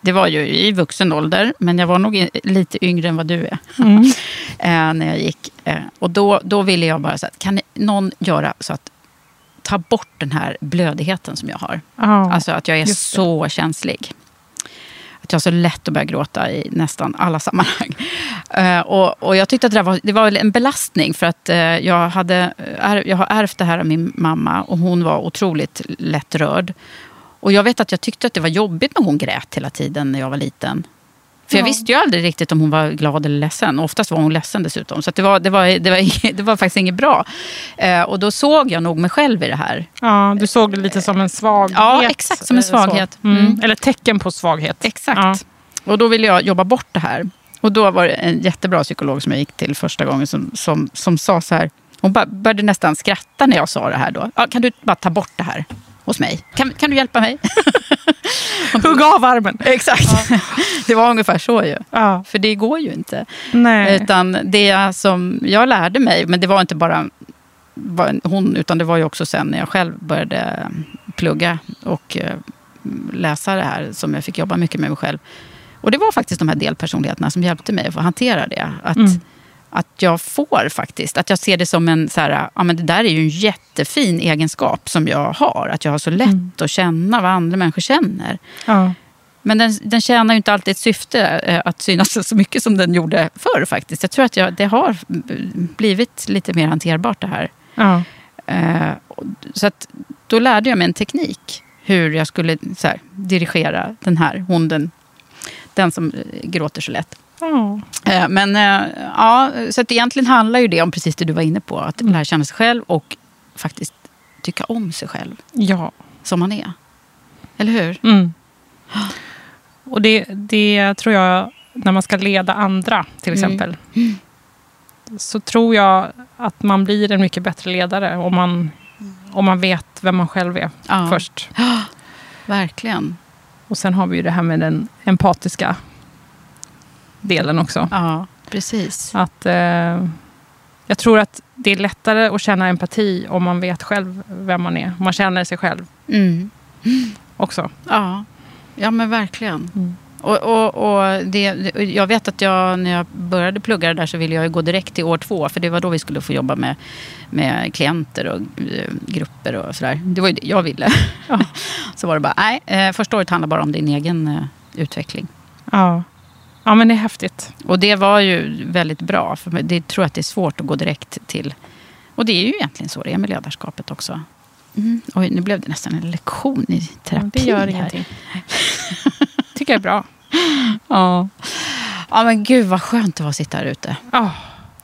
det var ju i vuxen ålder, men jag var nog lite yngre än vad du är. Mm. eh, när jag gick. Eh, och då, då ville jag bara så att, kan någon göra så att ta bort den här blödigheten som jag har? Ja. Alltså att jag är så känslig. Att jag har så lätt att börja gråta i nästan alla sammanhang. Eh, och, och jag tyckte att det, var, det var en belastning för att eh, jag, hade, eh, jag har ärvt det här av min mamma och hon var otroligt lättrörd. Och jag vet att jag tyckte att det var jobbigt när hon grät hela tiden när jag var liten. För jag Ja. visste ju aldrig riktigt om hon var glad eller ledsen. Oftast var hon ledsen dessutom. Så det, var, det, var, det, var, det var faktiskt inget bra. Eh, och då såg jag nog mig själv i det här. Ja, du såg det lite som en svaghet. Ja, exakt, som en eh, svaghet. Mm. Mm. Eller tecken på svaghet. Exakt. Och då ville jag jobba bort det här. Och då var det en jättebra psykolog som jag gick till första gången som, som, som sa så här. Hon började nästan skratta när jag sa det här då. Ja, kan du bara ta bort det här hos mig? Kan, kan du hjälpa mig? Hugg av armen. Exakt. Det var ungefär så ju. Ja. För det går ju inte. Nej. Utan det som jag lärde mig, men det var inte bara hon, utan det var ju också sen när jag själv började plugga och eh, läsa det här som jag fick jobba mycket med mig själv. Och det var faktiskt de här delpersonligheterna som hjälpte mig att hantera det. Att, Mm. Att jag får faktiskt, att jag ser det som en, så här, ja men det där är ju en jättefin egenskap som jag har. Att jag har så lätt Mm. att känna vad andra människor känner. Ja. Men den, den tjänar ju inte alltid ett syfte eh, att synas så mycket som den gjorde förr faktiskt. Jag tror att jag, det har blivit lite mer hanterbart det här. Ja. Eh, så att då lärde jag mig en teknik. Hur jag skulle så här, dirigera den här hunden. Den som eh, gråter så lätt. Eh, men eh, ja, så att egentligen handlar ju det om precis det du var inne på. Att lära känna sig själv och faktiskt tycka om sig själv ja. som man är. Eller hur? Mm. Och det, det tror jag, när man ska leda andra till Mm. exempel. Så tror jag att man blir en mycket bättre ledare om man, om man vet vem man själv är Ja. först. Verkligen. Och sen har vi ju det här med den empatiska delen också. Ja, precis. Att, eh, jag tror att det är lättare att känna empati om man vet själv vem man är. Om man känner sig själv Mm. också. Ja, ja men verkligen. Mm. Och, och, och det, jag vet att jag, när jag började plugga det där så ville jag gå direkt till år två. För det var då vi skulle få jobba med, med klienter och eh, grupper och sådär. Det var ju det jag ville. så var det bara, nej, eh, första året handlar bara om din egen eh, utveckling. Ja. Ja, men det är häftigt. Och det var ju väldigt bra. För det tror jag att det är svårt att gå direkt till. Och det är ju egentligen så det är med ledarskapet också. Mm. Oj, nu blev det nästan en lektion i terapi. Det gör här. ingenting. tycker jag är bra. Ja. ja, men gud vad skönt det var att sitta här ute Ja,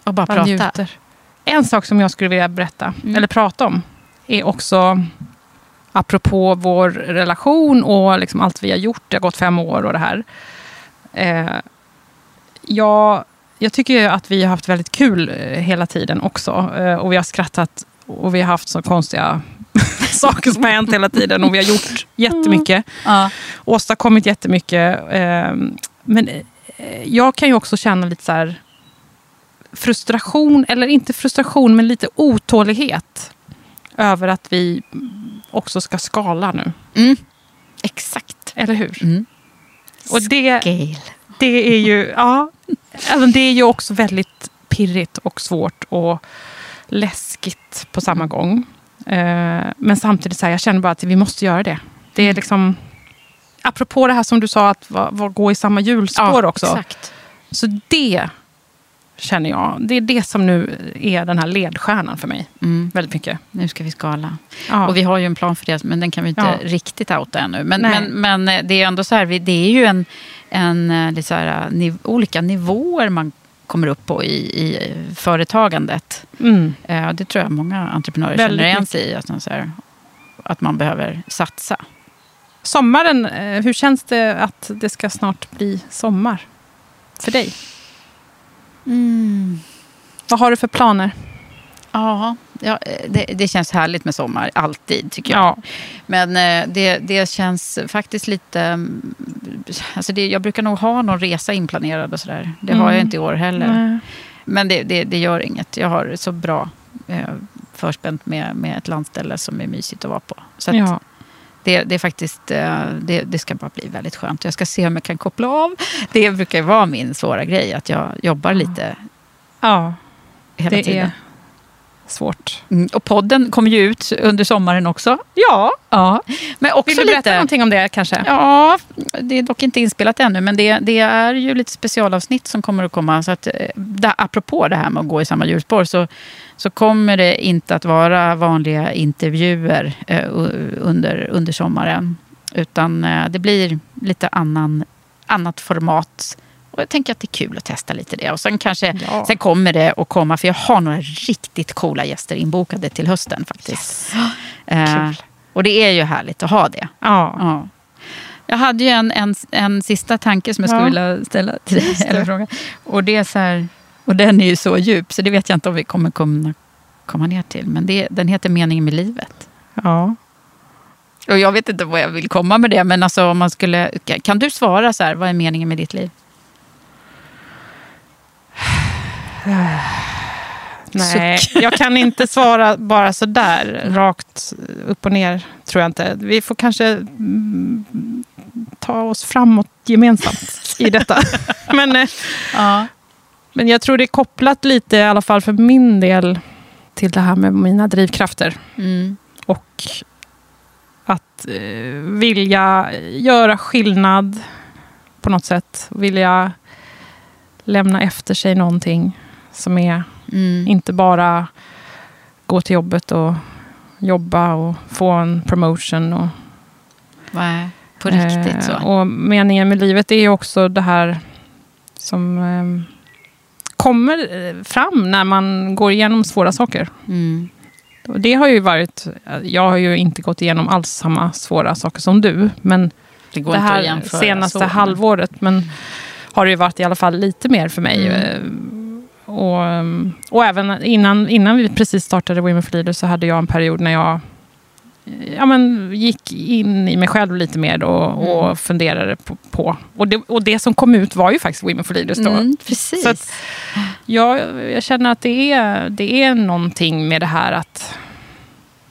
och bara prata. njuter. En sak som jag skulle vilja berätta, Mm. eller prata om, är också apropå vår relation och liksom allt vi har gjort. Det har gått fem år och det här. Eh, jag, jag tycker att vi har haft väldigt kul eh, hela tiden också. Eh, och vi har skrattat och vi har haft så konstiga saker som har hänt hela tiden. Och vi har gjort jättemycket. Ja. Åstadkommit jättemycket. Eh, men eh, jag kan ju också känna lite så här frustration, eller inte frustration, men lite otålighet. Över att vi också ska skala nu. Mm. Exakt. Eller hur? Mm. Och det, Scale. det är ju ja, alltså det är ju också väldigt pirrigt och svårt och läskigt på samma gång. Eh, men samtidigt så här, jag känner bara att vi måste göra det. Det är liksom... Apropå det här som du sa, att va, va, gå i samma hjulspår också. Exakt. Så det känner jag, det är det som nu är den här ledstjärnan för mig. Mm. Väldigt mycket. Nu ska vi skala. Ja. Och vi har ju en plan för det, men den kan vi inte Ja. riktigt outa ännu. Men, men, men eh, det är ändå så här, det är ju en, en eh, lite så här, niv- olika nivåer man kommer upp på i, i företagandet. Mm. Eh, Det tror jag många entreprenörer Väldigt känner igen sig i. Att, man så här, att man behöver satsa. Sommaren, eh, hur känns det att det ska snart bli sommar för dig? Vad har du för planer? Ja, ja det, det känns härligt med sommar, alltid tycker jag. Ja. Men eh, det, det känns faktiskt lite... mm, Alltså det, jag brukar nog ha någon resa inplanerad och sådär. Det har jag Mm. inte i år heller. Nej. Men det, det, det gör inget. Jag har så bra eh, förspänt med, med ett landställe som är mysigt att vara på. Så att Ja. Det, det är faktiskt, eh, det, det ska bara bli väldigt skönt. Jag ska se om jag kan koppla av. Det brukar vara min svåra grej, att jag jobbar lite ja, hela det tiden. är svårt. Mm, och podden kommer ju ut under sommaren också. Ja, Ja, men också vill du berätta lite... någonting om det kanske? Ja, det är dock inte inspelat ännu, men det, det är ju lite specialavsnitt som kommer att komma. Så att, eh, där, apropå det här med att gå i samma hjulspår så, så kommer det inte att vara vanliga intervjuer eh, under, under sommaren. Utan eh, det blir lite annan, annat format. Och jag tänker att det är kul att testa lite det. Och sen, kanske, Ja. sen kommer det att komma, för jag har några riktigt coola gäster inbokade till hösten faktiskt. Eh, Kul. och det är ju härligt att ha det. Ja. Ja. Jag hade ju en, en, en sista tanke som jag skulle Ja. vilja ställa till dig. Eller fråga. Och, det är så här, och den är ju så djup, så det vet jag inte om vi kommer kunna komma ner till. Men det, den heter Meningen med livet. Ja. Och jag vet inte vad jag vill komma med det, men alltså om man skulle... Kan du svara så här, vad är meningen med ditt liv? Nej, jag kan inte svara bara så där rakt upp och ner. tror jag inte. Vi får kanske mm, ta oss framåt gemensamt i detta. men, eh, Ja. men jag tror det är kopplat lite, i alla fall för min del, till det här med mina drivkrafter. Mm. Och att eh, vilja göra skillnad på något sätt. Vilja lämna efter sig någonting som är Mm. inte bara gå till jobbet och jobba och få en promotion. Och, Nej, på riktigt så. Eh, och meningen med livet är ju också det här som eh, kommer eh, fram när man går igenom svåra saker. Mm. Det har ju varit, jag har ju inte gått igenom alls samma svåra saker som du. Men Det går det här senaste så, men- halvåret men har det ju varit i alla fall lite mer för mig. Mm. Och, um, och även innan, innan vi precis startade Women for Leaders så hade jag en period när jag ja, men, gick in i mig själv lite mer och, och Mm. funderade på. på. Och, det, och det som kom ut var ju faktiskt Women for Leaders då. Mm, precis. Så att jag, jag känner att det är, det är någonting med det här att,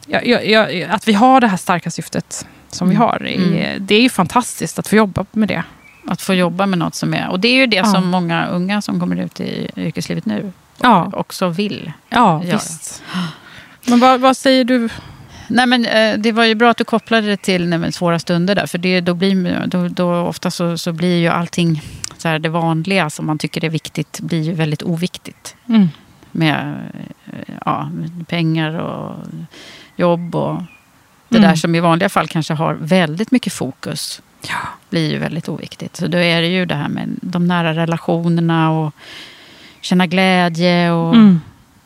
jag, jag, att vi har det här starka syftet som vi Mm. har. I, Det är ju fantastiskt att få jobba med det. Att få jobba med något som är... Och det är ju det Ja. som många unga som kommer ut i yrkeslivet nu Ja. också vill. Ja, göra. visst. Men vad, vad säger du? Nej, men, eh, det var ju bra att du kopplade det till nej, men, svåra stunder. Där, för det, då blir, då, då, ofta så, så blir ju allting, så här, det vanliga som man tycker är viktigt, blir ju väldigt oviktigt. Mm. Med eh, ja, pengar och jobb och det Mm. där som i vanliga fall kanske har väldigt mycket fokus. Blir ju väldigt oviktigt. Så då är det ju det här med de nära relationerna och känna glädje och Mm.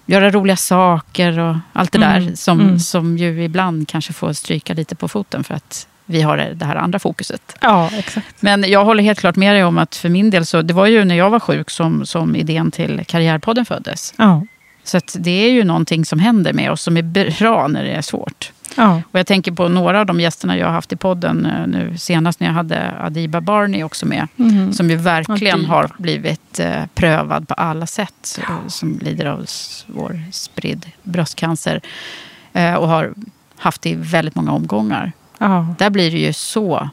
göra roliga saker och allt det Mm, där som, mm. som ju ibland kanske får stryka lite på foten för att vi har det här andra fokuset. Ja, exakt. Men jag håller helt klart med dig om att för min del så, det var ju när jag var sjuk som, som idén till Karriärpodden föddes. Ja. Så det är ju någonting som händer med oss som är bra när det är svårt. Ja. Och jag tänker på några av de gästerna jag har haft i podden eh, nu senast när jag hade Adiba Barney också med. Mhm. Som ju verkligen Adiba. har blivit eh, prövad på alla sätt. eh, Som lider av svår spridd bröstcancer. Eh, och har haft det i väldigt många omgångar. Ja. Där blir det ju så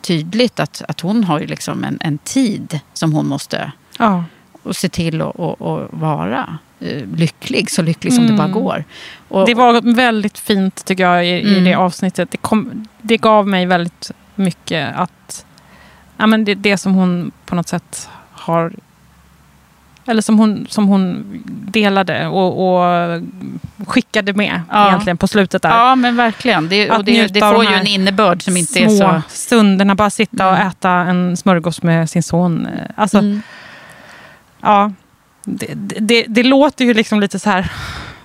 tydligt att, att hon har ju liksom en, en tid som hon måste Ja. Och se till att och, och vara eh, lycklig, så lycklig som det bara Mm. går. Och, Det var väldigt fint tycker jag i, i Mm. det avsnittet. Det, kom, det gav mig väldigt mycket att... Ja, men det, det som hon på något sätt har... Eller som hon, som hon delade och, och skickade med Ja. egentligen på slutet där. Ja, men verkligen. Det, och det, det får ju en innebörd som inte är så... stunderna. Bara sitta och Mm. äta en smörgås med sin son. Alltså, Mm. Ja, det, det, det låter ju liksom lite så här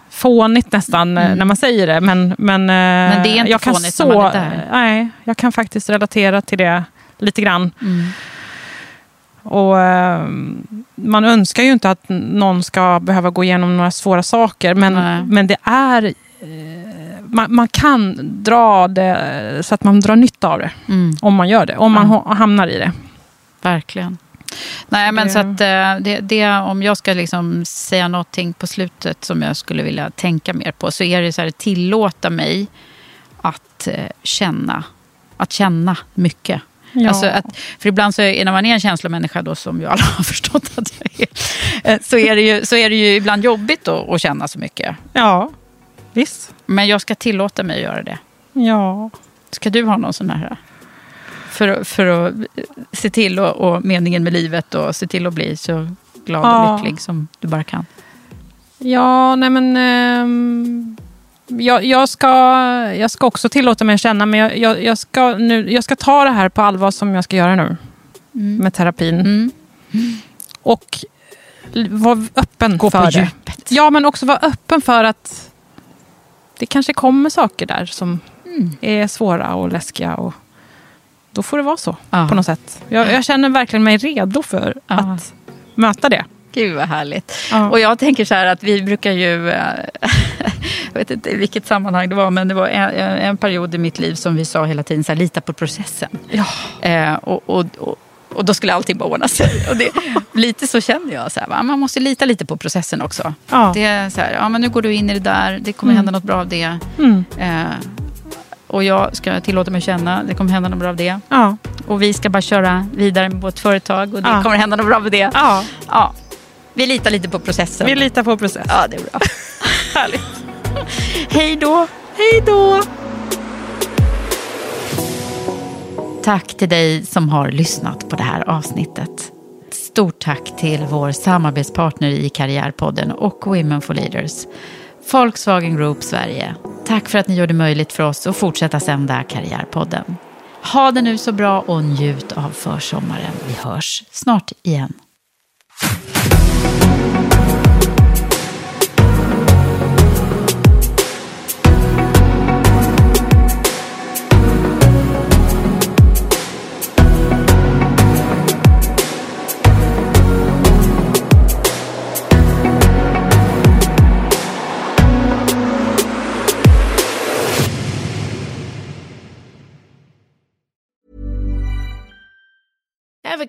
fånigt nästan eh, Mm. när man säger det. Men, men, Men det är inte jag kan fånigt så, när man är där. Nej, jag kan faktiskt relatera till det lite grann. Mm. Och, eh, man önskar ju inte att någon ska behöva gå igenom några svåra saker. Men, Nej. men det är... eh, Man, man kan dra det så att man drar nytta av det. Mm. Om man gör det. Om man Ja. ha- hamnar i det. Verkligen. Nej, men så att eh, det, det, om jag ska liksom säga någonting på slutet som jag skulle vilja tänka mer på så är det så här, tillåta mig att eh, känna. Att känna mycket. Ja. Alltså att, för ibland så är, när man är en känslomänniska då, som ju alla har förstått att jag är, eh, så är det ju, så är det ju ibland jobbigt då, att känna så mycket. ja, visst. Men jag ska tillåta mig att göra det. Ja. Ska du ha någon sån här? För, för att se till och, och meningen med livet och se till att bli så glad Ja. och lycklig som du bara kan. Ja, nej men... ehm, jag, jag, ska, jag ska också tillåta mig att känna, men jag, jag, jag, ska nu, jag ska ta det här på allvar som jag ska göra nu med terapin. Mm. Och vara öppen Gå för det. djupet. Ja, men också vara öppen för att det kanske kommer saker där som Mm. är svåra och läskiga. Och då får det vara så Ja. på något sätt. Jag, jag känner verkligen mig redo för Ja. att möta det. Gud vad härligt. Ja. Och jag tänker så här att vi brukar ju, eh, jag vet inte i vilket sammanhang det var, men det var en, en period i mitt liv som vi sa hela tiden, så här, lita på processen. Ja. Eh, och, och, och, och då skulle allting bara ordna sig. Och det, lite så känner jag. Så här, va? Man måste lita lite på processen också. Ja. Det är så här, ja, men nu går du in i det där, det kommer Mm. hända något bra av det. Mm. Eh, och jag ska tillåta mig känna, det kommer hända något bra av det. Ja. Och vi ska bara köra vidare med vårt företag och det Ja. kommer hända något bra med det. Ja. Ja. Vi litar lite på processen. Vi litar på processen. Ja, det är bra. Härligt. Hej då! Hej då! Tack till dig som har lyssnat på det här avsnittet. Stort tack till vår samarbetspartner i Karriärpodden och Women for Leaders. Volkswagen Group Sverige. Tack för att ni gör det möjligt för oss att fortsätta sända Karriärpodden. Ha det nu så bra och njut av försommaren. Vi hörs snart igen.